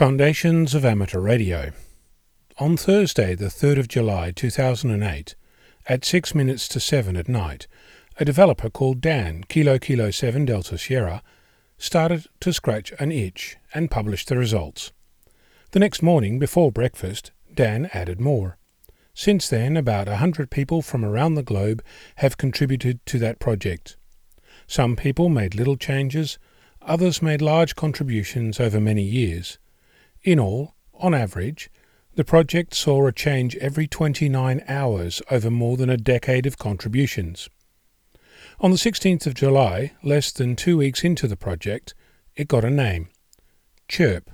Foundations of Amateur Radio. On Thursday, the 3rd of July 2008, at 6 minutes to 7 at night, a developer called Dan, Kilo Kilo 7 Delta Sierra, started to scratch an itch and published the results. The next morning, before breakfast, Dan added more. Since then, about a hundred people from around the globe have contributed to that project. Some people made little changes, others made large contributions over many years. In all, on average, the project saw a change every 29 hours over more than a decade of contributions. On the 16th of July, less than two weeks into the project, it got a name Chirp.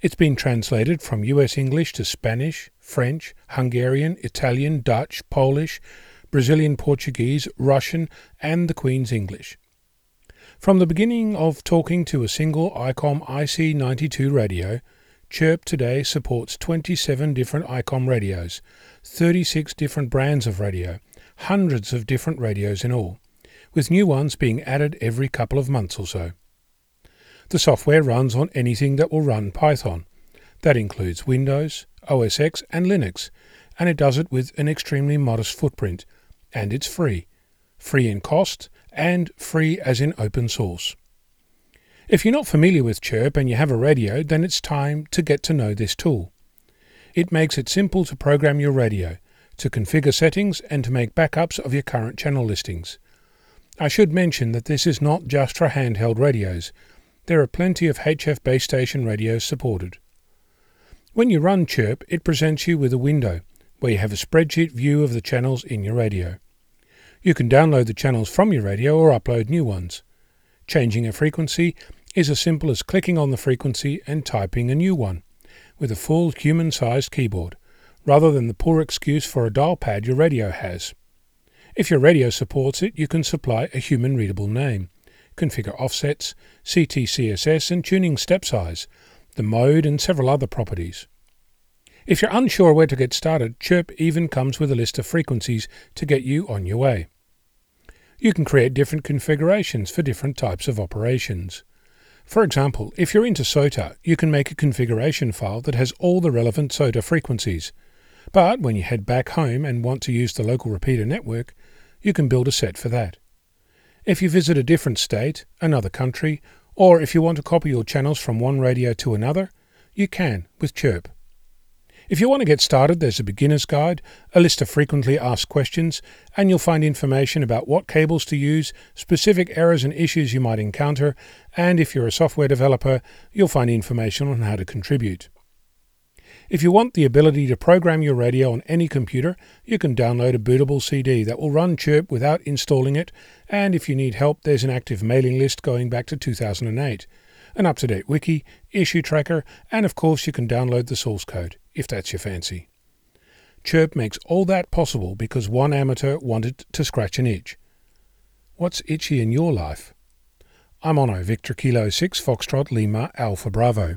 It's been translated from US English to Spanish, French, Hungarian, Italian, Dutch, Polish, Brazilian Portuguese, Russian, and the Queen's English. From the beginning of talking to a single ICOM IC92 radio, Chirp today supports 27 different ICOM radios, 36 different brands of radio, hundreds of different radios in all, with new ones being added every couple of months or so. The software runs on anything that will run Python. That includes Windows, OS X, and Linux, and it does it with an extremely modest footprint, and it's free. Free in cost, and free as in open source. If you're not familiar with Chirp and you have a radio, then it's time to get to know this tool. It makes it simple to program your radio, to configure settings, and to make backups of your current channel listings. I should mention that this is not just for handheld radios. There are plenty of HF base station radios supported. When you run Chirp, it presents you with a window where you have a spreadsheet view of the channels in your radio. You can download the channels from your radio or upload new ones. Changing a frequency is as simple as clicking on the frequency and typing a new one, with a full human sized keyboard, rather than the poor excuse for a dial pad your radio has. If your radio supports it, you can supply a human readable name, configure offsets, CTCSS, and tuning step size, the mode, and several other properties. If you're unsure where to get started, Chirp even comes with a list of frequencies to get you on your way. You can create different configurations for different types of operations. For example, if you're into SOTA, you can make a configuration file that has all the relevant SOTA frequencies. But when you head back home and want to use the local repeater network, you can build a set for that. If you visit a different state, another country, or if you want to copy your channels from one radio to another, you can with Chirp. If you want to get started, there's a beginner's guide, a list of frequently asked questions, and you'll find information about what cables to use, specific errors and issues you might encounter, and if you're a software developer, you'll find information on how to contribute. If you want the ability to program your radio on any computer, you can download a bootable CD that will run Chirp without installing it, and if you need help, there's an active mailing list going back to 2008 an up to date wiki, issue tracker, and of course you can download the source code, if that's your fancy. Chirp makes all that possible because one amateur wanted to scratch an itch. What's itchy in your life? I'm Onno, Victor Kilo 6 Foxtrot Lima Alpha Bravo.